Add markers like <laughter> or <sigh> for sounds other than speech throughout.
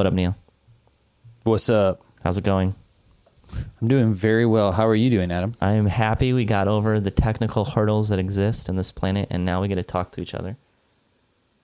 What up, Neil? What's up? How's it going? I'm doing very well. How are you doing, Adam? I am happy we got over the technical hurdles that exist in this planet, and now we get to talk to each other.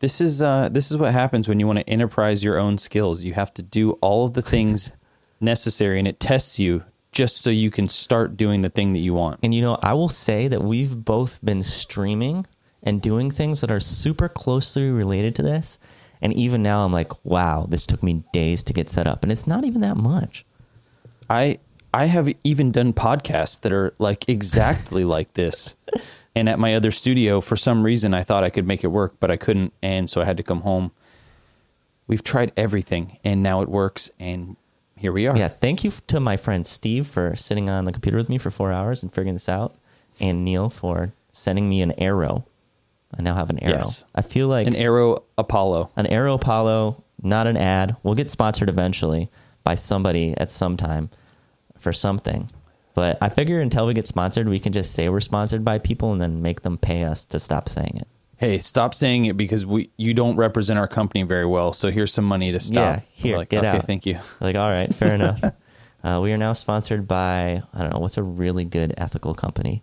This is uh, this is what happens when you want to enterprise your own skills. You have to do all of the things <laughs> necessary, and it tests you just so you can start doing the thing that you want. And you know, I will say that we've both been streaming and doing things that are super closely related to this. And even now, I'm like, wow, this took me days to get set up, and it's not even that much. I I have even done podcasts that are like exactly <laughs> like this. And at my other studio, for some reason, I thought I could make it work, but I couldn't, and so I had to come home. We've tried everything, and now it works, and here we are. Yeah, thank you to my friend Steve for sitting on the computer with me for four hours and figuring this out, and Neil for sending me an arrow. I now have an arrow. Yes. I feel like An Arrow Apollo. an arrow Apollo, not an ad. We'll get sponsored eventually by somebody at some time for something. But I figure until we get sponsored, we can just say we're sponsored by people and then make them pay us to stop saying it. Hey, stop saying it because we you don't represent our company very well. So here's some money to stop. Yeah, here, like, get okay, out. thank you. Like, all right, fair <laughs> enough. Uh, we are now sponsored by I don't know what's a really good ethical company.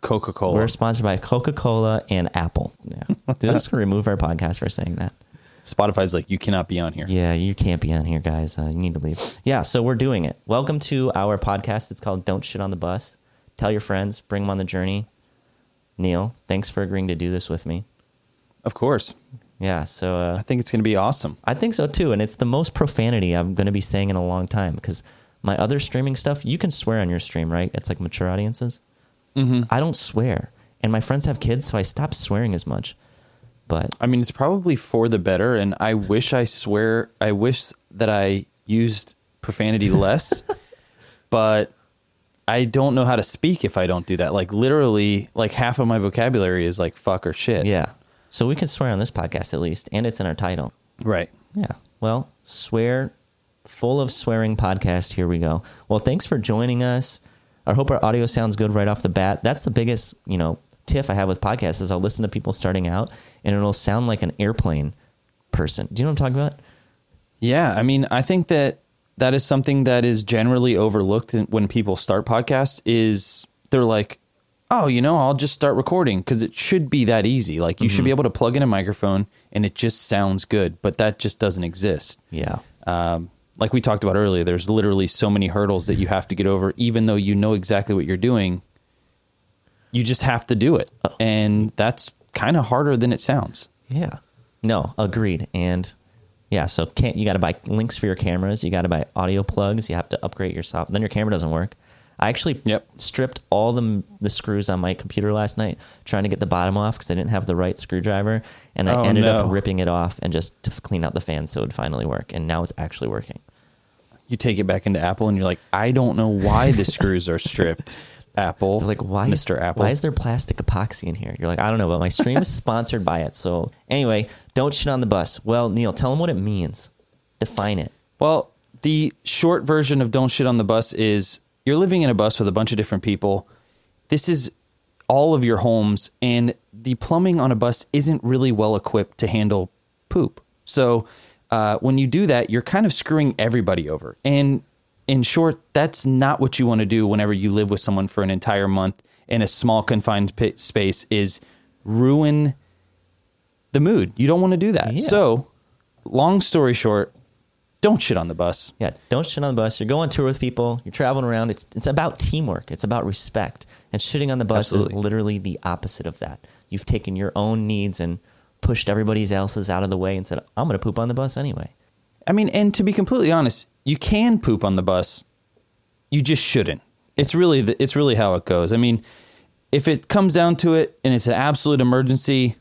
Coca Cola. We're sponsored by Coca Cola and Apple. Yeah, <laughs> Dude, let's remove our podcast for saying that. Spotify's like, you cannot be on here. Yeah, you can't be on here, guys. Uh, you need to leave. Yeah, so we're doing it. Welcome to our podcast. It's called Don't Shit on the Bus. Tell your friends, bring them on the journey. Neil, thanks for agreeing to do this with me. Of course. Yeah, so uh, I think it's going to be awesome. I think so too. And it's the most profanity I'm going to be saying in a long time because my other streaming stuff, you can swear on your stream, right? It's like mature audiences. Mm-hmm. I don't swear. And my friends have kids, so I stopped swearing as much. But I mean, it's probably for the better. And I wish I swear, I wish that I used profanity <laughs> less, but I don't know how to speak if I don't do that. Like, literally, like half of my vocabulary is like fuck or shit. yeah. So we can swear on this podcast at least, and it's in our title. Right. Yeah. Well, swear, full of swearing podcast. Here we go. Well, thanks for joining us. I hope our audio sounds good right off the bat. That's the biggest, you know, tiff I have with podcasts is I'll listen to people starting out and it'll sound like an airplane person. Do you know what I'm talking about? Yeah, I mean, I think that that is something that is generally overlooked when people start podcasts. Is they're like, oh, you know, I'll just start recording because it should be that easy. Like you should be able to plug in a microphone and it just sounds good, but that just doesn't exist. Yeah. Um, like we talked about earlier, there's literally so many hurdles that you have to get over, even though you know exactly what you're doing. You just have to do it, and that's kind of harder than it sounds. Yeah. No, agreed. And yeah, so can't you got to buy links for your cameras, you got to buy audio plugs, you have to upgrade your software. Then your camera doesn't work. I actually Yep. stripped all the the screws on my computer last night trying to get the bottom off because I didn't have the right screwdriver, and I Oh, ended up ripping it off and just to clean out the fan so it would finally work. And now it's actually working. You take it back into Apple, and you're like, I don't know why the <laughs> screws are stripped. Apple, They're like, why, Mr. Is, Apple? why is there plastic epoxy in here? You're like, I don't know, but my stream is sponsored by it. So anyway, don't shit on the bus. Well, Neil, tell them what it means. Define it. Well, the short version of Don't Shit on the Bus is you're living in a bus with a bunch of different people. This is all of your homes, and the plumbing on a bus isn't really well equipped to handle poop. So uh, when you do that, you're kind of screwing everybody over. And in short, that's not what you want to do whenever you live with someone for an entire month in a small confined pit space is ruin the mood. You don't want to do that. Yeah. So, long story short, don't shit on the bus. Yeah, don't shit on the bus. You're going tour with people. You're traveling around. It's it's about teamwork. It's about respect. And shitting on the bus Absolutely. is literally the opposite of that. You've taken your own needs and pushed everybody else's out of the way and said, "I'm going to poop on the bus anyway." I mean, and to be completely honest, you can poop on the bus. You just shouldn't. It's really the, it's really how it goes. I mean, if it comes down to it and it's an absolute emergency,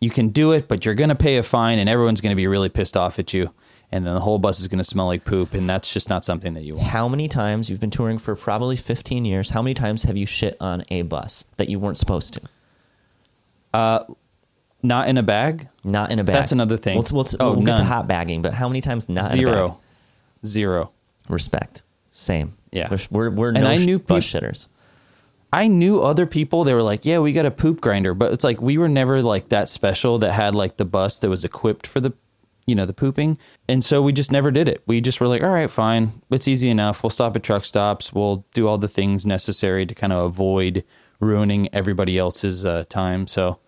you can do it, but you're going to pay a fine and everyone's going to be really pissed off at you and then the whole bus is going to smell like poop and that's just not something that you want. How many times you've been touring for probably 15 years? How many times have you shit on a bus that you weren't supposed to? Uh, Not in a bag? Not in a bag. That's another thing. We'll, we'll, Oh, we'll get to hot bagging, but how many times not in a bag? Zero. Zero. Respect. Same. Yeah. There's- We're, we're And no I knew bus peop- shitters. I knew other people. They were like, "Yeah, we got a poop grinder," but it's like we were never like that special that had like the bus that was equipped for the you know, the pooping. And so we just never did it. We just were like, all right, fine. It's easy enough. We'll stop at truck stops. We'll do all the things necessary to kind of avoid ruining everybody else's uh, time. So,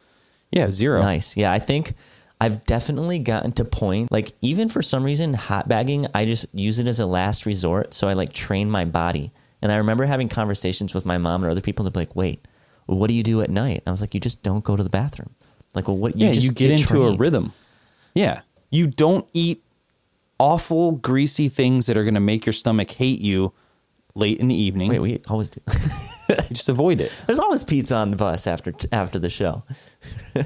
yeah, zero. Nice. Yeah, I think I've definitely gotten to point like even for some reason hot bagging, I just use it as a last resort. So I like train my body. And I remember having conversations with my mom and other people that be like, "Wait, what do you do at night?" I was like, "You just don't go to the bathroom." Like, well, what? You yeah, just you get, into a rhythm. Yeah, you don't eat awful, greasy things that are going to make your stomach hate you late in the evening. Wait, we always do. <laughs> <laughs> just avoid it. There's always pizza on the bus after after the show. <laughs>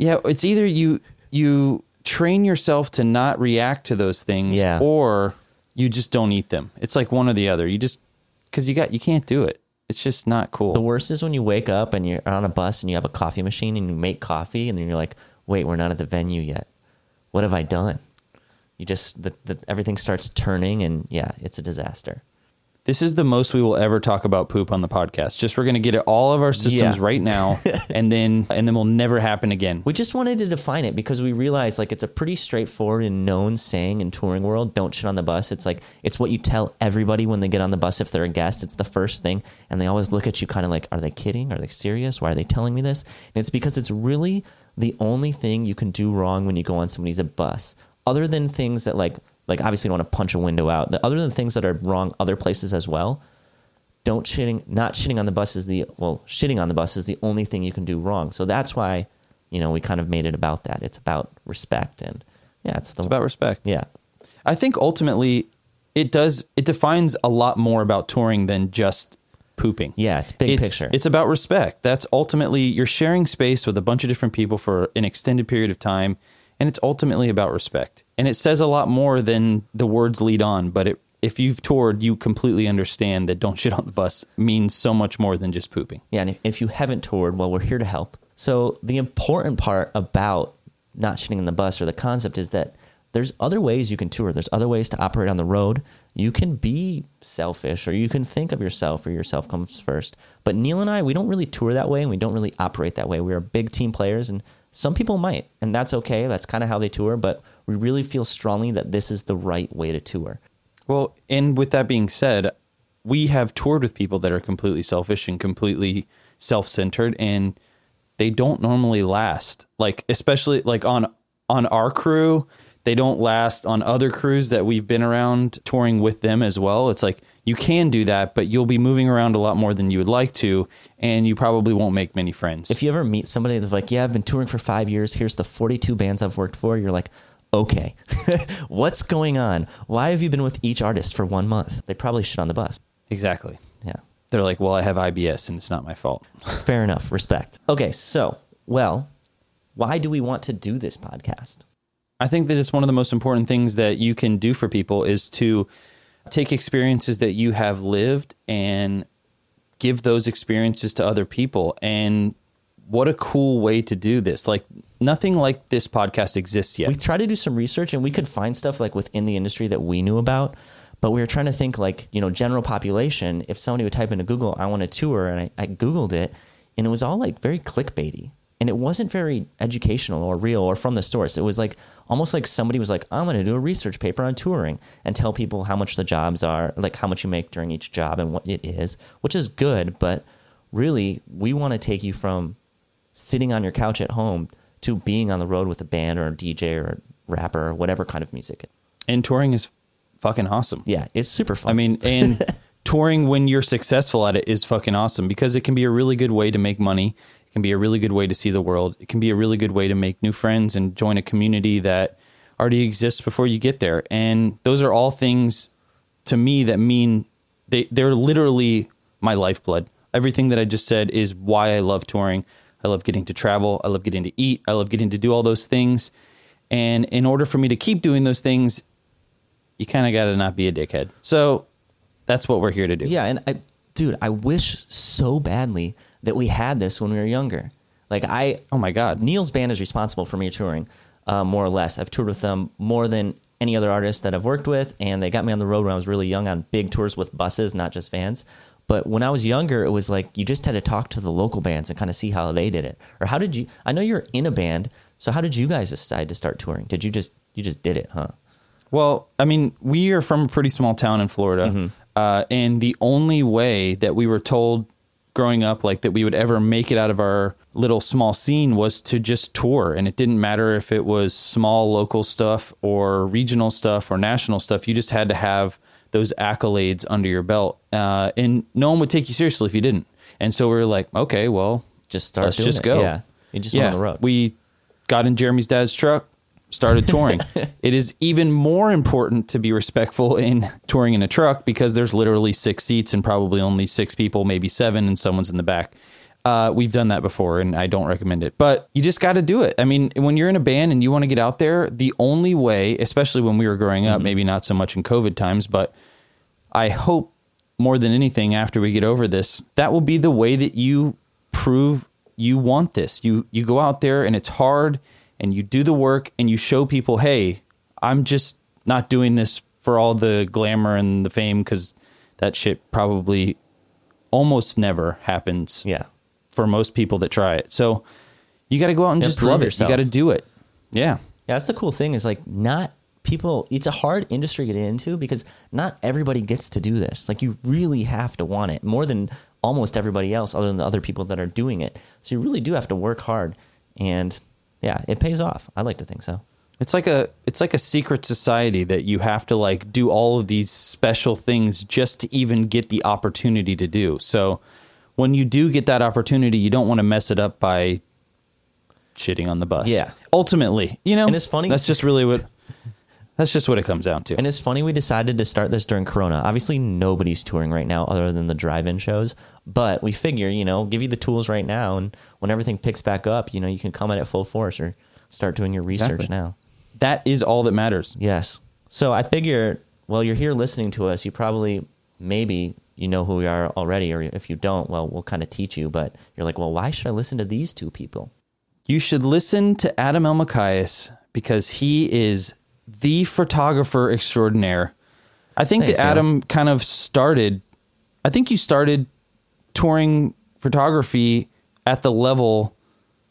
Yeah, it's either you you train yourself to not react to those things, Yeah. or you just don't eat them. It's like one or the other. You just because you got you can't do it. It's just not cool. The worst is when you wake up and you're on a bus and you have a coffee machine and you make coffee and then you're like, "Wait, we're not at the venue yet. What have I done?" You just the, the everything starts turning and yeah, it's a disaster. This is the most we will ever talk about poop on the podcast. Just we're going to get it all of our systems Yeah. right now, <laughs> and then and then will never happen again. We just wanted to define it because we realized like it's a pretty straightforward and known saying in touring world. Don't shit on the bus. It's like it's what you tell everybody when they get on the bus if they're a guest. It's the first thing, and they always look at you kind of like, are they kidding? Are they serious? Why are they telling me this? And it's because it's really the only thing you can do wrong when you go on somebody's bus, other than things that like like obviously you don't want to punch a window out. The other than things that are wrong other places as well don't shitting not shitting on the bus is the well shitting on the bus is the only thing you can do wrong so that's why you know we kind of made it about that it's about respect and yeah it's the It's about respect. yeah I think ultimately it does it defines a lot more about touring than just pooping. yeah it's big it's, picture It's about respect. That's ultimately you're sharing space with a bunch of different people for an extended period of time, and it's ultimately about respect. And it says a lot more than the words lead on. But it, if you've toured, you completely understand that "Don't shit on the bus" means so much more than just pooping. yeah and if, you haven't toured well we're here to help so the important part about not shitting on the bus or the concept is that there's other ways you can tour there's other ways to operate on the road you can be selfish or you can think of yourself or yourself comes first but neil and i we don't really tour that way and we don't really operate that way we're big team players and some people might and that's okay that's kind of how they tour but we really feel strongly that this is the right way to tour Well, and with that being said, we have toured with people that are completely selfish and completely self-centered and they don't normally last. Like especially like on on our crew, they don't last on other crews that we've been around touring with them as well. It's like you can do that, but you'll be moving around a lot more than you would like to and you probably won't make many friends. if you ever meet somebody that's like, yeah, I've been touring for five years. Here's the 42 bands I've worked for. You're like, okay, <laughs> what's going on? Why have you been with each artist for one month? They probably shit on the bus. exactly. Yeah. They're like, "Well, I have IBS and it's not my fault." Fair enough. Respect. Okay. So, well, why do we want to do this podcast? I think that it's one of the most important things that you can do for people is to take experiences that you have lived and give those experiences to other people. And what a cool way to do this. Like nothing like this podcast exists yet. We tried to do some research and we could find stuff like within the industry that we knew about, but we were trying to think like, you know, general population. If somebody would type into Google, I want a tour, and I, I Googled it, and it was all like very clickbaity. And it wasn't very educational or real or from the source. It was like almost like somebody was like, I'm going to do a research paper on touring and tell people how much the jobs are, like how much you make during each job and what it is, which is good. But really, we want to take you from sitting on your couch at home to being on the road with a band or a DJ or a rapper or whatever kind of music. and touring is fucking awesome. Yeah, it's super fun. I mean, <laughs> and touring when you're successful at it is fucking awesome because it can be a really good way to make money. It can be a really good way to see the world. It can be a really good way to make new friends and join a community that already exists before you get there. And those are all things to me that mean they they're literally my lifeblood. Everything that I just said is why I love touring. I love getting to travel. I love getting to eat. I love getting to do all those things. And in order for me to keep doing those things, you kind of got to not be a dickhead. So that's what we're here to do. yeah, and I, dude, I wish so badly that we had this when we were younger. Like I, Oh my God. Neil's band is responsible for me touring, uh, more or less. I've toured with them more than any other artist that I've worked with, and they got me on the road when I was really young on big tours with buses, not just vans. But when I was younger, it was like you just had to talk to the local bands and kind of see how they did it. Or how did you? I know you're in a band, so how did you guys decide to start touring? Did you just you just did it, huh? Well, I mean, we are from a pretty small town in Florida, uh, and the only way that we were told growing up, like that we would ever make it out of our little small scene, was to just tour, and it didn't matter if it was small local stuff or regional stuff or national stuff. You just had to have those accolades under your belt, uh, and no one would take you seriously if you didn't. And so we were like, okay, well, Just start. let's just it. go. Yeah, you just went on the road. We got in Jeremy's dad's truck, started touring. <laughs> it is even more important to be respectful in touring in a truck because there's literally six seats and probably only six people, maybe seven, and someone's in the back. Uh, we've done that before and I don't recommend it, but you just got to do it. I mean, when you're in a band and you want to get out there, the only way, especially when we were growing Mm-hmm. up, maybe not so much in COVID times, but I hope more than anything after we get over this, that will be the way that you prove you want this. You you go out there and it's hard and you do the work and you show people, "Hey, I'm just not doing this for all the glamour and the fame cuz that shit probably almost never happens yeah, for most people that try it." So, you got to go out and just love yourself. it. You got to do it. Yeah. Yeah, that's the cool thing is like not people it's a hard industry to get into because not everybody gets to do this. Like you really have to want it more than almost everybody else other than the other people that are doing it. So you really do have to work hard and yeah, it pays off. I like to think so. It's like a it's like a secret society that you have to like do all of these special things just to even get the opportunity to do. So when you do get that opportunity, you don't want to mess it up by shitting on the bus. Yeah. Ultimately, you know, And it's funny- That's just really what that's just what it comes down to. And it's funny we decided to start this during Corona. Obviously, nobody's touring right now other than the drive-in shows. But we figure, you know, give you the tools right now, and when everything picks back up, you know, you can come at it full force or start doing your research Exactly. now. that is all that matters. Yes. So I figure, well, you're here listening to us. You probably, maybe you know who we are already, or if you don't, well, we'll kind of teach you. But you're like, well, why should I listen to these two people? You should listen to Adam Elmakias because he is the photographer extraordinaire. I think Thanks, that. Adam kind of started, I think you started touring photography at the level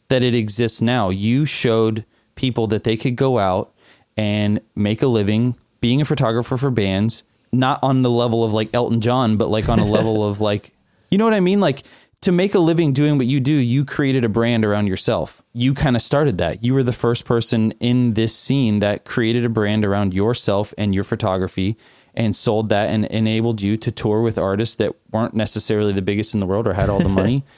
that it exists now. You showed people that they could go out and make a living being a photographer for bands, not on the level of like Elton John, but like on a <laughs> level of like, you know what I mean? Like to make a living doing what you do, you created a brand around yourself. You kind of started that. You were the first person in this scene that created a brand around yourself and your photography and sold that and enabled you to tour with artists that weren't necessarily the biggest in the world or had all the money. <laughs>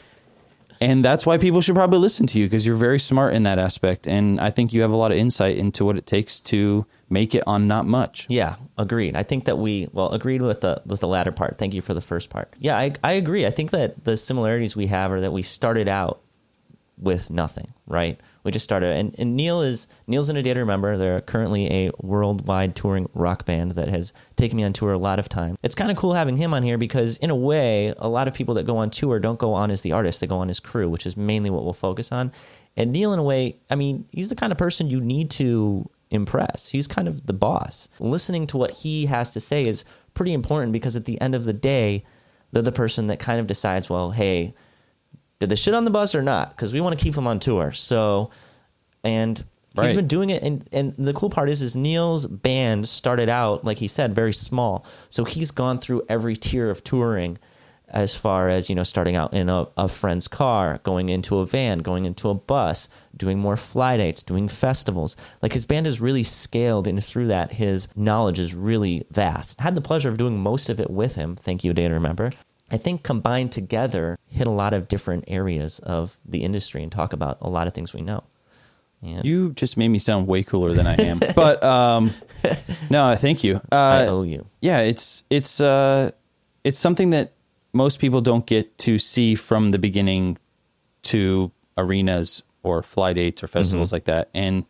And that's why people should probably listen to you because you're very smart in that aspect. And I think you have a lot of insight into what it takes to make it on not much. Yeah, agreed. I think that we well agreed with the with the latter part. Thank you for the first part. Yeah, I I agree. I think that the similarities we have are that we started out with nothing, right? We just started, and, and Neil is Neil's in A Day to Remember. They're currently a worldwide touring rock band that has taken me on tour a lot of time. It's kind of cool having him on here because, in a way, a lot of people that go on tour don't go on as the artist; they go on as crew, which is mainly what we'll focus on. And Neil, in a way, I mean, he's the kind of person you need to impress. He's kind of the boss. Listening to what he has to say is pretty important because at the end of the day, they're the person that kind of decides, well, hey, did they shit on the bus or not? Because we want to keep him on tour. So, and he's Right. been doing it. And, and the cool part is, is Neil's band started out, like he said, very small. So he's gone through every tier of touring as far as, you know, starting out in a, a friend's car, going into a van, going into a bus, doing more fly dates, doing festivals. Like his band is really scaled and through that his knowledge is really vast. I had the pleasure of doing most of it with him. Thank you, Day to Remember. I think combined together hit a lot of different areas of the industry and talk about a lot of things we know. And You just made me sound way cooler than I am. <laughs> but um, no, thank you. I Uh, owe you. yeah, it's it's uh, it's something that most people don't get to see from the beginning to arenas or fly dates or festivals like that. And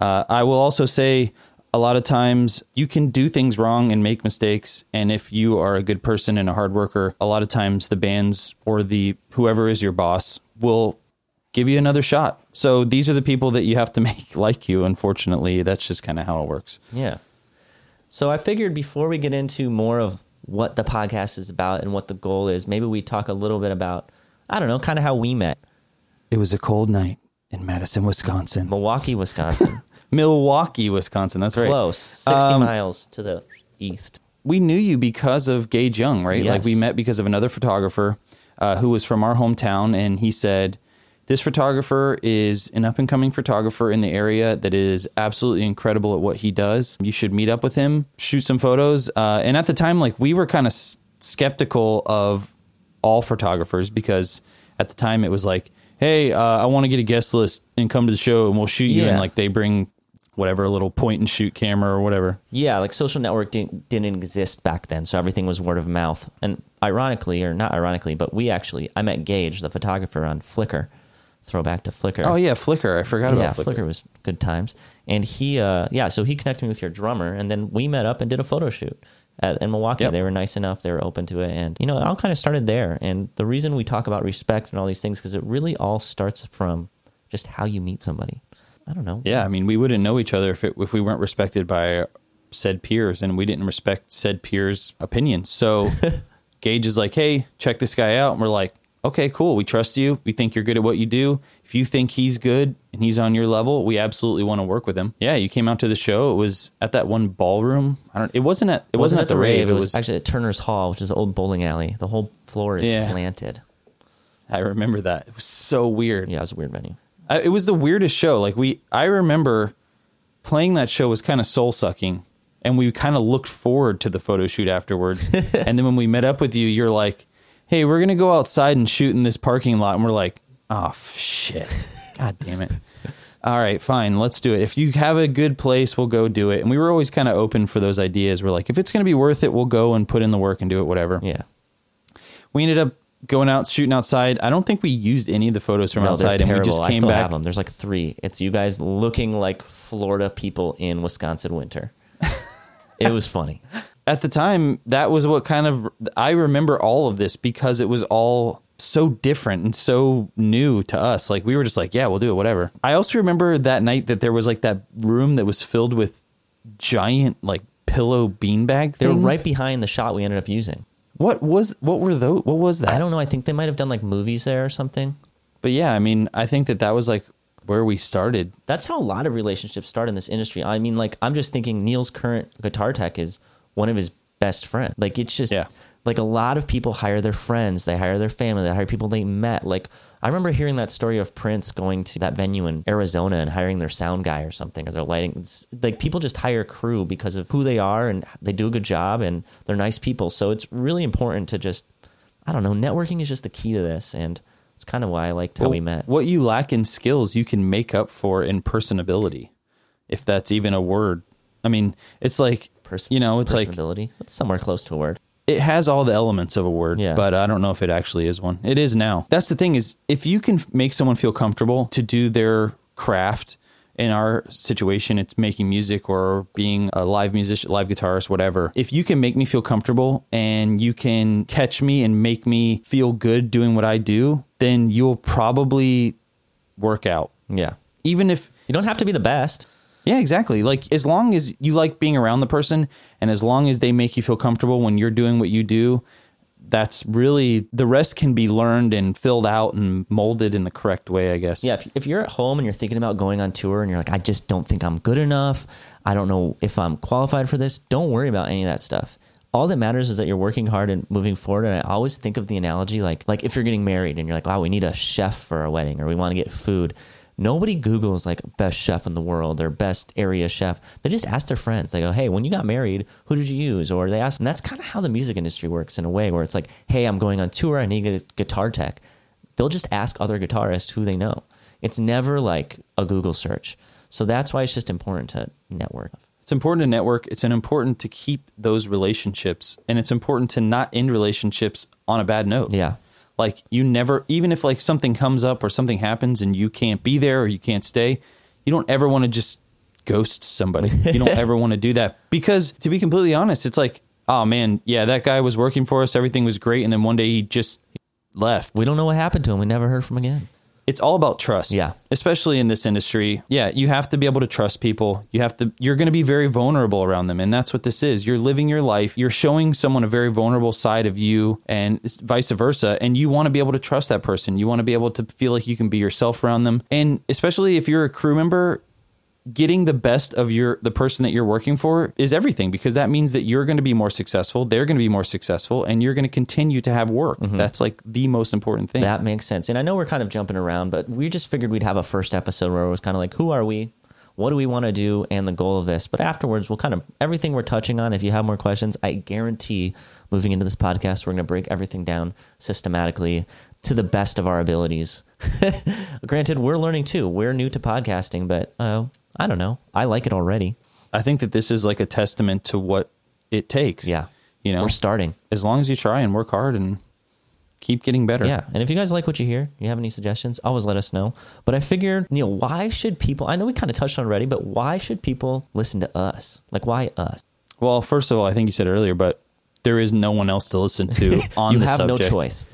uh, I will also say a lot of times you can do things wrong and make mistakes. And if you are a good person and a hard worker, a lot of times the bands or the whoever is your boss will give you another shot. So these are the people that you have to <laughs> make like you. Unfortunately, that's just kind of how it works. Yeah. So I figured before we get into more of what the podcast is about and what the goal is, maybe we talk a little bit about, I don't know, kind of how we met. It was a cold night in Madison, Wisconsin. Milwaukee, Wisconsin. Milwaukee, Wisconsin. That's right. Close, sixty Um, miles to the east. we knew you because of Gage Young, right? Like we met because of another photographer uh, who was from our hometown, and he said, "This photographer is an up and coming photographer in the area that is absolutely incredible at what he does. You should meet up with him, shoot some photos." Uh, and at the time, like we were kind of s- skeptical of all photographers because at the time it was like, "Hey, uh, I want to get a guest list and come to the show, and we'll shoot you." And like they bring whatever a little point and shoot camera or whatever. Yeah, like social network didn't, didn't exist back then, so everything was word of mouth. And ironically, or not ironically, but we actually, I met Gage, the photographer, on Flickr. Throwback to Flickr. Oh yeah, Flickr. I forgot yeah, about Flickr. Flickr. was good times. And he, uh, yeah, so he connected me with your drummer, and then we met up and did a photo shoot at, in Milwaukee. Yep. They were nice enough; they were open to it, and you know, it all kind of started there. And the reason we talk about respect and all these things because it really all starts from just how you meet somebody. I don't know. Yeah, I mean, we wouldn't know each other if it, if we weren't respected by said peers, and we didn't respect said peers' opinions. So <laughs> Gage is like, "Hey, check this guy out," and we're like, "Okay, cool. We trust you. We think you're good at what you do. If you think he's good and he's on your level, we absolutely want to work with him." Yeah, you came out to the show. It was at that one ballroom. I don't. It wasn't at. It, wasn't, at the rave. It was, actually at Turner's Hall, which is an old bowling alley. The whole floor is Yeah. slanted. I remember that. It was so weird. Yeah, it was a weird venue. I, it was the weirdest show. Like we, I remember playing that show was kind of soul sucking, and we kind of looked forward to the photo shoot afterwards. <laughs> and then when we met up with you, you're like, "Hey, we're gonna go outside and shoot in this parking lot," and we're like, "Oh shit, god damn it." <laughs> All right, fine, let's do it. If you have a good place, we'll go do it. And we were always kind of open for those ideas. We're like, if it's going to be worth it, we'll go and put in the work and do it, whatever. Yeah. We ended up going out shooting outside. I don't think we used any of the photos from No, outside, and we just I came still back. have them. There's like three. It's you guys looking like Florida people in Wisconsin winter. <laughs> it was funny. at the time that was what kind of i remember all of this because it was all so different and so new to us like we were just like yeah we'll do it whatever i also remember that night that there was like that room that was filled with giant like pillow beanbag They were right behind the shot we ended up using. What was what were those what was that I don't know. I think they might have done like movies there or something. but yeah i mean i think that that was like where we started That's how a lot of relationships start in this industry. I mean, like I'm just thinking Neil's current guitar tech is one of his best friends. Like it's just Yeah. Like a lot of people hire their friends, they hire their family, they hire people they met. Like I remember hearing that story of Prince going to that venue in Arizona and hiring their sound guy or something or their lighting. It's, like people just hire crew because of who they are and they do a good job and they're nice people. So it's really important to just I don't know, networking is just the key to this and it's kind of why I liked how Well, we met. what you lack in skills you can make up for in personability if that's even a word i mean it's like you know it's like personability. It's somewhere close to a word. It has all the elements of a word, Yeah. but I don't know if it actually is one. It is now. That's the thing is if you can make someone feel comfortable to do their craft, in our situation, it's making music or being a live musician, live guitarist, whatever. If you can make me feel comfortable and you can catch me and make me feel good doing what I do, then you'll probably work out. Yeah. Even if You don't have to be the best. Yeah, exactly. Like as long as you like being around the person and as long as they make you feel comfortable when you're doing what you do, that's really the rest can be learned and filled out and molded in the correct way, I guess. Yeah, if, if you're at home and you're thinking about going on tour and you're like, I just don't think I'm good enough. I don't know if I'm qualified for this. Don't worry about any of that stuff. All that matters is that you're working hard and moving forward. And I always think of the analogy like like if you're getting married and you're like, wow, we need a chef for our wedding or we want to get food. Nobody Googles like best chef in the world or best area chef. They just ask their friends. They go, hey, when you got married, who did you use? Or they ask, and that's kind of how the music industry works in a way where it's like, hey, I'm going on tour. I need a guitar tech they'll just ask other guitarists who they know. It's never like a Google search. So that's why it's just important to network. It's important to network. It's an important to keep those relationships and it's important to not end relationships on a bad note. Yeah. Like you never even if like something comes up or something happens and you can't be there or you can't stay, you don't ever want to just ghost somebody. You don't <laughs> ever want to do that because to be completely honest, it's like, oh man, yeah, that guy was working for us, everything was great and then one day he just left. We don't know what happened to him. We never heard from him again. It's all about trust. Yeah. Especially in this industry. Yeah, you have to be able to trust people. You have to you're going to be very vulnerable around them and that's what this is. You're living your life. You're showing someone a very vulnerable side of you and vice versa and you want to be able to trust that person. You want to be able to feel like you can be yourself around them. And especially if you're a crew member, getting the best of your the person that you're working for is everything because that means that you're going to be more successful, they're going to be more successful and you're going to continue to have work. That's like the most important thing. That makes sense. And I know we're kind of jumping around, but we just figured we'd have a first episode where it was kind of like, who are we? What do we want to do? And the goal of this. But afterwards, we'll kind of everything we're touching on. If you have more questions, I guarantee moving into this podcast, we're going to break everything down systematically to the best of our abilities. <laughs> Granted, we're learning too. We're new to podcasting, but uh, I don't know. I like it already. I think that this is like a testament to what it takes. Yeah. You know, We're starting. as long as you try and work hard and keep getting better. Yeah. And if you guys like what you hear, you have any suggestions, always let us know. But I figured, Neil, why should people, I know we kind of touched on already, but why should people listen to us? Like, why us? Well, first of all, I think you said earlier, but there is no one else to listen to <laughs> on you the have no choice.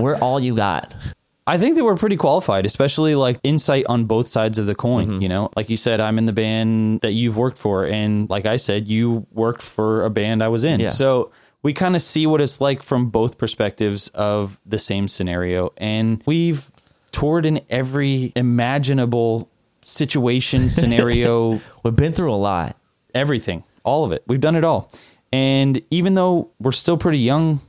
We're all you got. <laughs> I think that we're pretty qualified, especially like insight on both sides of the coin. Mm-hmm. You know, like you said, I'm in the band that you've worked for, and like I said, you worked for a band I was in. Yeah. So we kind of see what it's like from both perspectives of the same scenario, and we've toured in every imaginable situation, <laughs> scenario, We've been through a lot. everything, all of it. We've done it all. And even though we're still pretty young,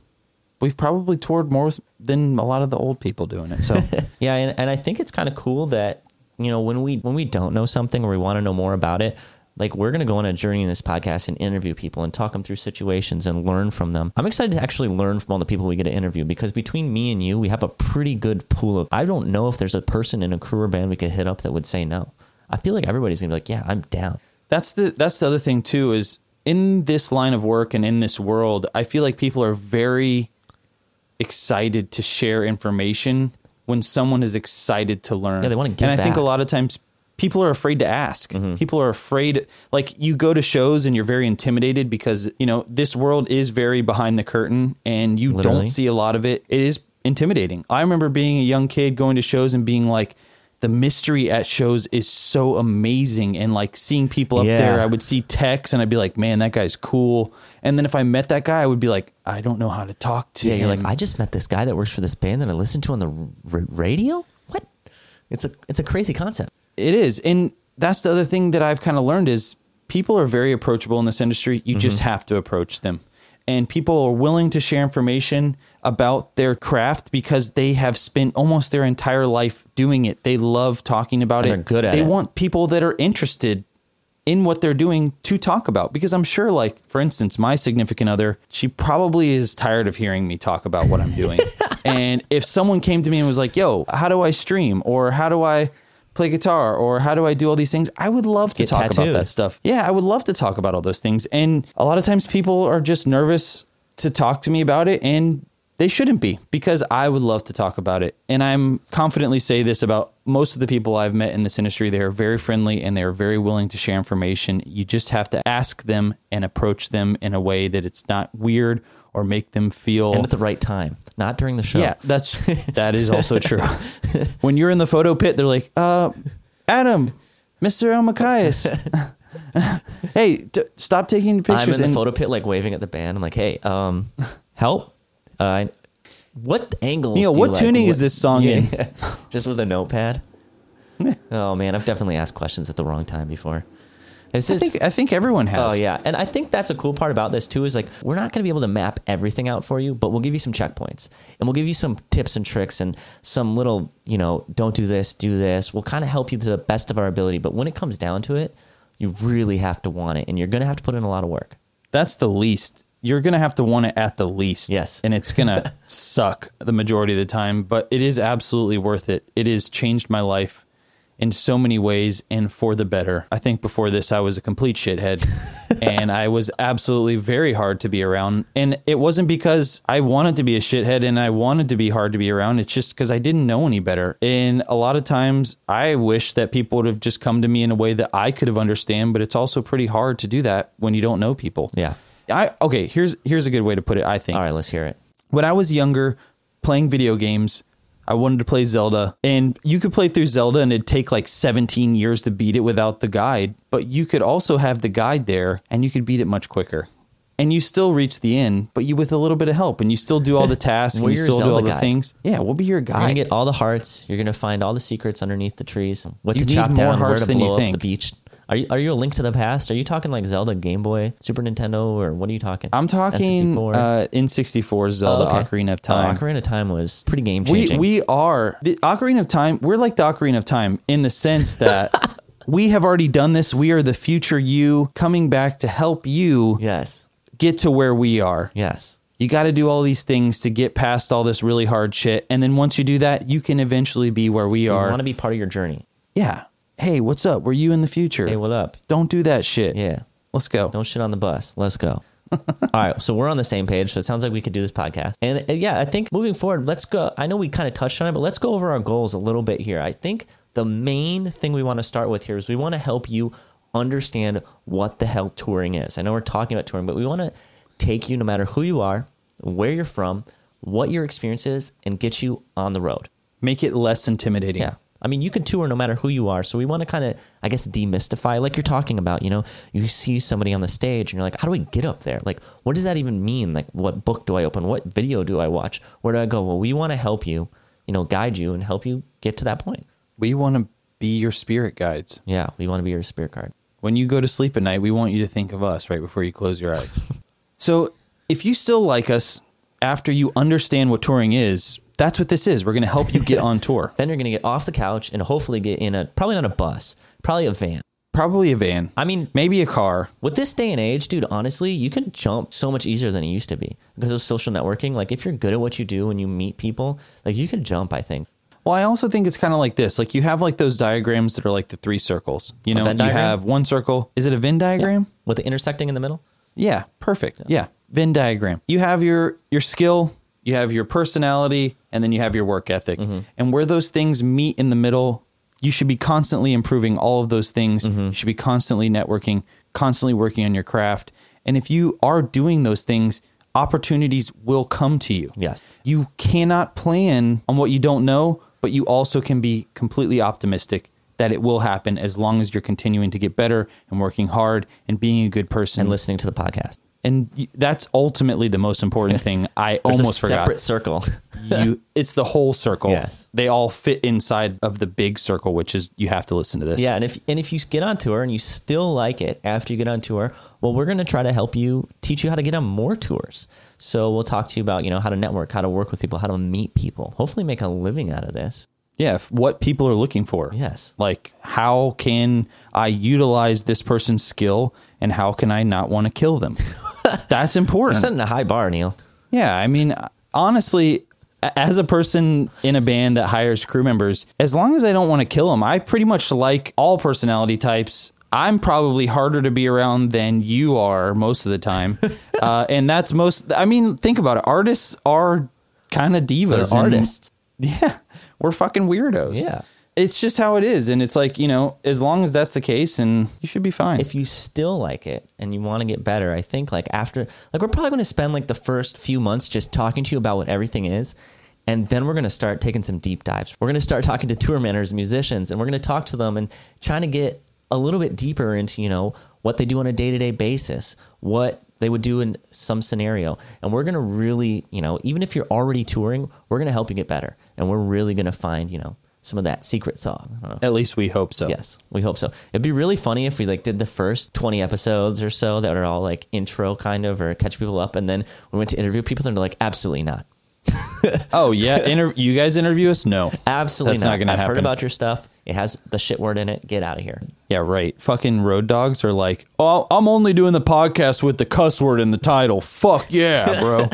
we've probably toured more than a lot of the old people doing it. So <laughs> Yeah, and, and I think it's kind of cool that you know when we when we don't know something or we want to know more about it, like we're going to go on a journey in this podcast and interview people and talk them through situations and learn from them. I'm excited to actually learn from all the people we get to interview because between me and you, we have a pretty good pool of. I don't know if there's a person in a crew or band we could hit up that would say no. I feel like everybody's gonna be like, yeah, I'm down. that's the that's the other thing too is in this line of work and in this world, I feel like people are very excited to share information when someone is excited to learn. Yeah, they wanna give And I think a lot of times people are afraid to ask. Mm-hmm. People are afraid like you go to shows and you're very intimidated because, you know, this world is very behind the curtain and you Literally. don't see a lot of it. It is intimidating. I remember being a young kid going to shows and being like the mystery at shows is so amazing and like seeing people up Yeah. there I would see techs and I'd be like, man, that guy's cool. And then if I met that guy, I would be like, I don't know how to talk to Yeah, him. you're like, I just met this guy that works for this band that I listened to on the r- radio. What? It's a it's a crazy concept. it is. And that's the other thing that I've kind of learned is people are very approachable in this industry. You mm-hmm. just have to approach them. And people are willing to share information about their craft because they have spent almost their entire life doing it. They love talking about And it. they're good at they it. want people that are interested in what they're doing to talk about because I'm sure like for instance my significant other she probably is tired of hearing me talk about what I'm doing <laughs> and if someone came to me and was like yo how do I stream or how do I play guitar or how do I do all these things I would love to Get talk about that stuff yeah I would love to talk about all those things and a lot of times people are just nervous to talk to me about it and they shouldn't be because I would love to talk about it. And I'm confidently say this about most of the people I've met in this industry. They are very friendly and they are very willing to share information. You just have to ask them and approach them in a way that it's not weird or make them feel And at the right time, not during the show. yeah, that's <laughs> that is also true. when you're in the photo pit, they're like, "Uh, Adam, Mr. Elmakias, <laughs> hey, d- stop taking pictures. I'm pictures." in the and photo pit, like waving at the band. I'm like, hey, um, help. Uh, what angles? Neil, what like? tuning is What- this song in? <laughs> Just with a notepad. oh man, I've definitely asked questions at the wrong time before. Is I this? think I think everyone has. Oh yeah, and I think that's a cool part about this too. Is like we're not going to be able to map everything out for you, but we'll give you some checkpoints, and we'll give you some tips and tricks, and some little, you know, don't do this, do this. We'll kind of help you to the best of our ability. But when it comes down to it, you really have to want it, and you're going to have to put in a lot of work. That's the least. You're gonna have to want it at the least. Yes. and it's gonna <laughs> suck the majority of the time, but it is absolutely worth it. It has changed my life in so many ways and for the better. I think before this, I was a complete shithead, <laughs> and I was absolutely very hard to be around. And it wasn't because I wanted to be a shithead and I wanted to be hard to be around. It's just because I didn't know any better. And a lot of times, I wish that people would have just come to me in a way that I could have understand. But it's also pretty hard to do that when you don't know people. Yeah. I okay, here's here's a good way to put it, I think. All right, let's hear it. When I was younger, playing video games, I wanted to play Zelda, and you could play through Zelda and it'd take like 17 years to beat it without the guide, but you could also have the guide there and you could beat it much quicker. and you still reach the end, but you with a little bit of help, and you still do all the <laughs> tasks, and you still do all the guy. things. Yeah, we'll be your guide? You're gonna get all the hearts. You're gonna find all the secrets underneath the trees. What You to need chop more down, where to than you blow up think. the beach. Are you are you a link to the past? Are you talking like Zelda, Game Boy, Super Nintendo, or what are you talking? I'm talking N64? uh, N64 Zelda Oh, okay. Ocarina of Oh, Time. Ocarina of Time was pretty game changing. we are the Ocarina of Time. We're like the Ocarina of Time in the sense that <laughs> we have already done this. We are the future you coming back to help you yes, get to where we are. yes. You got to do all these things to get past all this really hard shit, and then once you do that, you can eventually be where we are. You want to be part of your journey. yeah. Hey, what's up? Were you in the future? Hey, what up? Don't do that shit. Yeah. Let's go. Don't shit on the bus. Let's go. <laughs> All right, so we're on the same page. So it sounds like we could do this podcast. And yeah, I think moving forward, let's go. I know we kind of touched on it, but let's go over our goals a little bit here. I think the main thing we want to start with here is we want to help you understand what the hell touring is. I know we're talking about touring, but we want to take you no matter who you are, where you're from, what your experience is, and get you on the road. Make it less intimidating. Yeah. I mean, you can tour no matter who you are. So we want to kind of, I guess, demystify, like you're talking about, you know, you see somebody on the stage and you're like, how do I get up there? Like, what does that even mean? Like, what book do I open? What video do I watch? Where do I go? Well, we want to help you, you know, guide you and help you get to that point. We want to be your spirit guides. Yeah. We want to be your spirit card. When you go to sleep at night, we want you to think of us right before you close your eyes. <laughs> so, if you still like us after you understand what touring is, that's what this is. We're going to help you get on <laughs> tour. Then you're going to get off the couch and hopefully get in a, probably not a bus, probably a van. Probably a van. I mean, maybe a car. with this day and age, dude, honestly, you can jump so much easier than it used to be because of social networking. Like, if you're good at what you do and you meet people, like, you can jump, I think. Well, I also think it's kind of like this. Like you have like those diagrams that are like the three circles. You know, you have one circle. Is it a Venn diagram? with the intersecting in the middle. Yeah, perfect. Yeah. Venn diagram. You have your your skill, you have your personality, and then you have your work ethic. Mm-hmm. And where those things meet in the middle, you should be constantly improving all of those things. Mm-hmm. You should be constantly networking, constantly working on your craft. And if you are doing those things, opportunities will come to you. Yes. You cannot plan on what you don't know, but you also can be completely optimistic that it will happen as long as you're continuing to get better and working hard and being a good person and listening to the podcast. And that's ultimately the most important <laughs> thing. I There's almost a separate forgot. circle. you, <laughs> it's the whole circle. Yes. they all fit inside of the big circle, which is you have to listen to this. yeah, and if and if you get on tour and you still like it after you get on tour, well, we're going to try to help you teach you how to get on more tours. So we'll talk to you about you know how to network, how to work with people, how to meet people. Hopefully, make a living out of this. Yeah. What people are looking for. Yes. like how can I utilize this person's skill, and how can I not want to kill them? <laughs> That's important. setting a high bar, Neil. Yeah, I mean, honestly, as a person in a band that hires crew members, as long as I don't want to kill them, I pretty much like all personality types. I'm probably harder to be around than you are most of the time, <laughs> uh, and that's most. I mean, think about it. Artists are kind of divas. They're and- artists. Yeah, we're fucking weirdos. Yeah. it's just how it is, and it's like you know, as long as that's the case, and you should be fine. if you still like it and you want to get better, I think like after like we're probably going to spend like the first few months just talking to you about what everything is. And then we're going to start taking some deep dives. We're going to start talking to tour managers, musicians, and we're going to talk to them and trying to get a little bit deeper into, you know, what they do on a day-to-day basis, what they would do in some scenario. And we're going to really, you know, even if you're already touring, we're going to help you get better. And we're really going to find, you know, some of that secret sauce. I don't know. At least we hope so. Yes, we hope so. It'd be really funny if we like did the first twenty episodes or so that are all like intro kind of or catch people up, and then we went to interview people and they're like, absolutely not, <laughs> Oh yeah, Inter- you guys interview us? No, absolutely That's not. not gonna I've heard happen. about your stuff. It has the shit word in it. Get out of here. Yeah, right. Fucking road dogs are like, oh, I'm only doing the podcast with the cuss word in the title. Fuck yeah, <laughs> bro.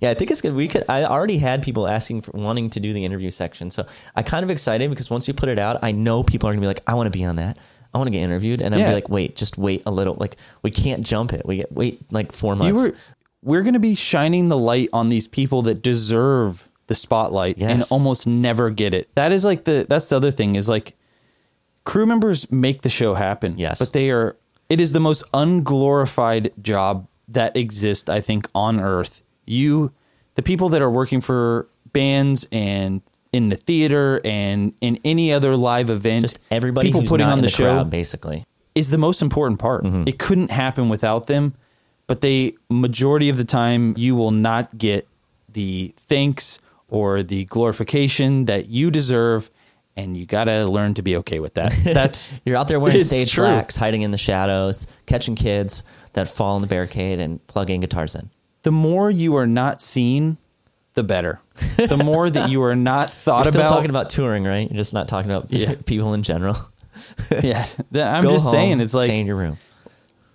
Yeah, I think it's good. We could. I already had people asking for wanting to do the interview section, so I kind of excited because once you put it out, I know people are gonna be like, I want to be on that. I want to get interviewed, and I'd Yeah. be like, wait, just wait a little. Like we can't jump it. We get wait like four months. you were, we're going to be shining the light on these people that deserve the spotlight and almost never get it. That is like the that's the other thing is like crew members make the show happen. Yes. but they are. It is the most unglorified job that exists, I think, on earth. You, the people that are working for bands and in the theater and in any other live event, just everybody people who's putting not on the, the, show crowd, basically. is the most important part. Mm-hmm. It couldn't happen without them. but they majority of the time you will not get the thanks or the glorification that you deserve and you got to learn to be okay with that. <laughs> That's You're out there wearing stage true. blacks, hiding in the shadows, catching kids that fall in the barricade and plugging guitars in. the more you are not seen, the better. The more that you are not <laughs> thought We're still about. talking about touring, right? You're just not talking about Yeah. <laughs> people in general. yeah, I'm Go just home, saying it's like stay in your room.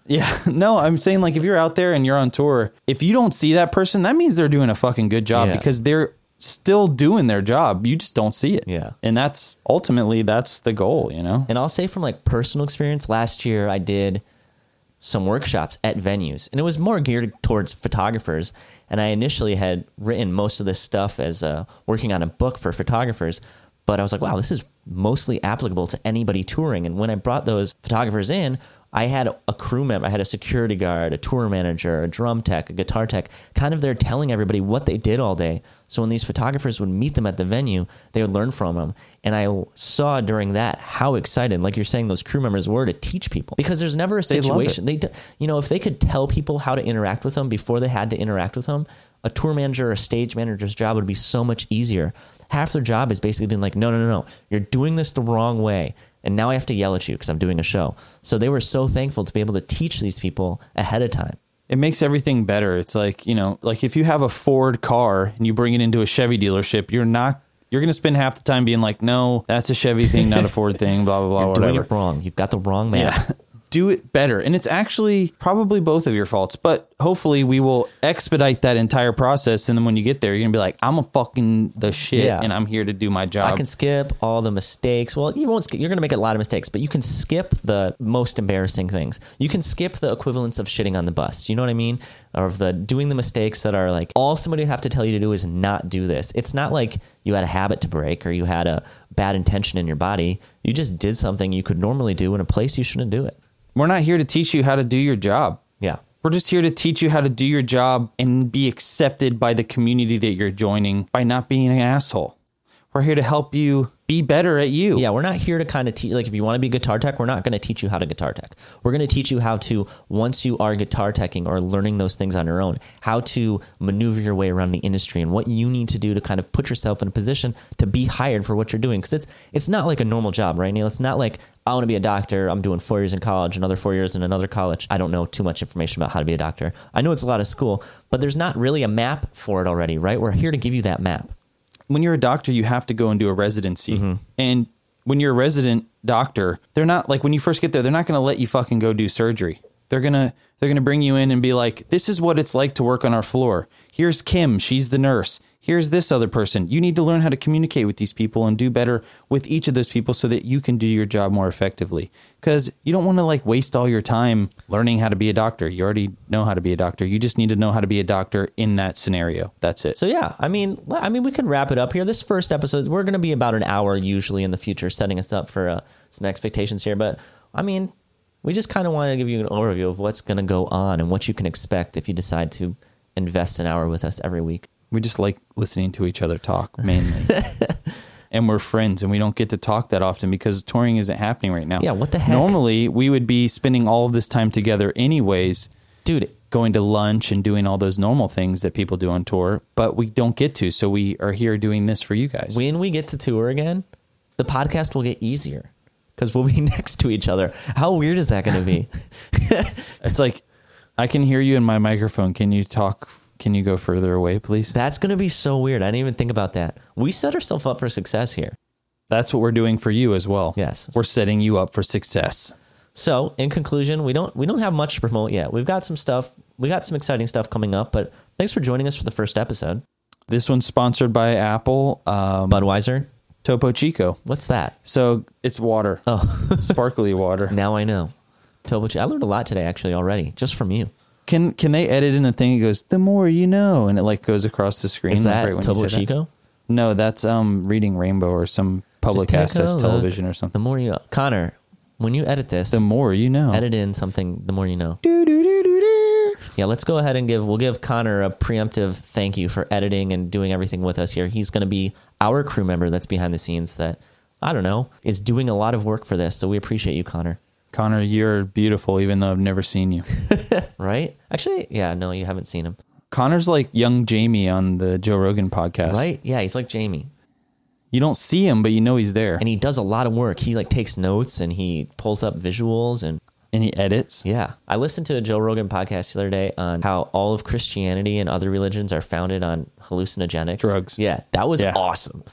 Yeah, no, I'm saying like if you're out there and you're on tour, if you don't see that person, that means they're doing a fucking good job Yeah. because they're still doing their job. You just don't see it. Yeah. And that's ultimately that's the goal, you know. And I'll say from like personal experience, last year I did some workshops at venues, and it was more geared towards photographers. And I initially had written most of this stuff as uh, working on a book for photographers, but I was like, wow, this is mostly applicable to anybody touring. And when I brought those photographers in, I had a crew member, I had a security guard, a tour manager, a drum tech, a guitar tech, kind of there telling everybody what they did all day. So when these photographers would meet them at the venue, they would learn from them. And I saw during that how excited, like you're saying, those crew members were to teach people because there's never a They situation. They, d- you know, if they could tell people how to interact with them before they had to interact with them, a tour manager or a stage manager's job would be so much easier. Half their job is basically being like, no, no, no, no, you're doing this the wrong way. And now I have to yell at you because I'm doing a show. So they were so thankful to be able to teach these people ahead of time. It makes everything better. It's like, you know, like if you have a Ford car and you bring it into a Chevy dealership, you're not you're going to spend half the time being like, "No, that's a Chevy thing, not a Ford thing, blah blah blah, You're whatever." doing it wrong. You've got the wrong map. Yeah. Do it better. And it's actually probably both of your faults, but hopefully we will expedite that entire process. And then when you get there, you're going to be like, I'm a fucking the shit Yeah. and I'm here to do my job. I can skip all the mistakes. Well, you won't. Skip, you're going to make a lot of mistakes, but you can skip the most embarrassing things. You can skip the equivalence of shitting on the bus. You know what I mean? Or of the doing the mistakes that are like all somebody would have to tell you to do is not do this. It's not like you had a habit to break or you had a bad intention in your body. You just did something you could normally do in a place you shouldn't do it. We're not here to teach you how to do your job. Yeah. We're just here to teach you how to do your job and be accepted by the community that you're joining by not being an asshole. We're here to help you be better at you. Yeah, we're not here to kind of teach. Like, if you want to be guitar tech, we're not going to teach you how to guitar tech. We're going to teach you how to, once you are guitar teching or learning those things on your own, how to maneuver your way around the industry and what you need to do to kind of put yourself in a position to be hired for what you're doing. Because it's it's not like a normal job, right, Neil? It's not like I want to be a doctor. I'm doing four years in college, another four years in another college. I don't know too much information about how to be a doctor. I know it's a lot of school, but there's not really a map for it already, right? We're here to give you that map. when you're a doctor, you have to go and do a residency. Mm-hmm. And when you're a resident doctor, they're not like when you first get there, they're not going to let you fucking go do surgery. They're going to they're going to bring you in and be like, "This is what it's like to work on our floor. Here's Kim, she's the nurse. Here's this other person. You need to learn how to communicate with these people and do better with each of those people so that you can do your job more effectively. Cuz you don't want to like waste all your time learning how to be a doctor. You already know how to be a doctor. You just need to know how to be a doctor in that scenario. That's it. So yeah, I mean, I mean, we can wrap it up here. This first episode, we're going to be about an hour usually in the future, setting us up for uh, some expectations here. But I mean, we just kind of want to give you an overview of what's going to go on and what you can expect if you decide to invest an hour with us every week. We just like listening to each other talk mainly. <laughs> and we're friends and we don't get to talk that often because touring isn't happening right now. Yeah, what the heck? Normally, we would be spending all of this time together anyways, Dude, going to lunch and doing all those normal things that people do on tour, but we don't get to. So we are here doing this for you guys. when we get to tour again, the podcast will get easier because we'll be <laughs> next to each other. How weird is that going to be? <laughs> it's like, I can hear you in my microphone. Can you talk? Can you go further away, please? That's going to be so weird. I didn't even think about that. We set ourselves up for success here. That's what we're doing for you as well. Yes. We're setting you up for success. So, in conclusion, we don't we don't have much to promote yet. We've got some stuff. We got some exciting stuff coming up. But thanks for joining us for the first episode. This one's sponsored by Apple, um, Budweiser, Topo Chico. what's that? So it's water. Oh, <laughs> sparkly water. now I know. Topo Chi- I learned a lot today, actually, already, just from you. Can can they edit in a thing? It goes the more you know, and it like goes across the screen. Is like, that right when you Topo say that. Chico? No, that's um reading Rainbow or some public access look. television or something. The more you know, Connor. When you edit this, The more you know. edit in something. The more you know. Do, do, do, do, do. Yeah, let's go ahead and give we'll give Connor a preemptive thank you for editing and doing everything with us here. He's going to be our crew member that's behind the scenes that I don't know is doing a lot of work for this. So we appreciate you, Connor. Connor, you're beautiful, even though I've never seen you. <laughs> Right? Actually, yeah, no, you haven't seen him. Connor's like young Jamie on the Joe Rogan podcast. Right? Yeah, he's like Jamie. You don't see him, but you know he's there. And he does a lot of work. He like takes notes and he pulls up visuals and And he edits. yeah. I listened to a Joe Rogan podcast the other day on how all of Christianity and other religions are founded on hallucinogenics. Drugs. Yeah, that was Yeah. awesome.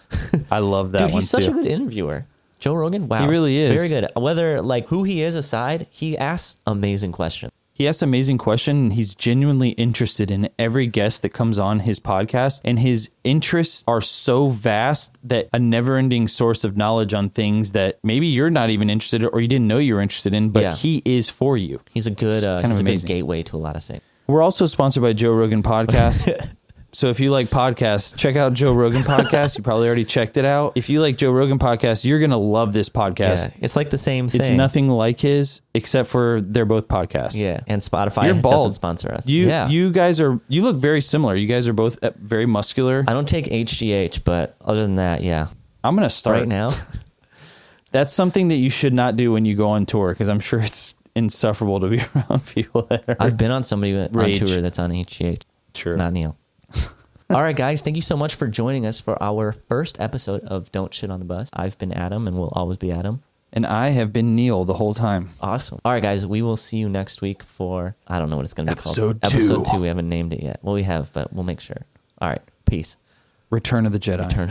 I love <laughs> that Dude, he's such too. a good interviewer. Joe Rogan, wow. He really is. Very good. Whether like who he is aside, he asks amazing questions. He asks amazing questions. and he's genuinely interested in every guest that comes on his podcast and his interests are so vast that a never-ending source of knowledge on things that maybe you're not even interested in or you didn't know you were interested in but Yeah. he is for you. He's a good uh, kind of amazing. gateway to a lot of things. We're also sponsored by Joe Rogan Podcast. <laughs> so if you like podcasts, check out Joe Rogan Podcast. You probably already checked it out. If you like Joe Rogan Podcast, you're going to love this podcast. Yeah, it's like the same thing. It's nothing like his except for they're both podcasts. Yeah, and Spotify You're bald. doesn't sponsor us. You yeah. you guys are you look very similar. You guys are both uh, very muscular. I don't take HGH, but other than that, yeah. I'm going to start Right now, <laughs> That's something that you should not do when you go on tour because I'm sure it's insufferable to be <laughs> around people that are I've been on somebody on Rage. tour that's on HGH. True. Not Neil. All right, guys. Thank you so much for joining us for our first episode of Don't Shit on the Bus. I've been Adam and will always be Adam. and I have been Neil the whole time. Awesome. All right, guys. We will see you next week for, I don't know what it's going to be Episode called. Episode two. two. We haven't named it yet. Well, we have, but we'll make sure. All right. Peace. Return of the Jedi. Turn.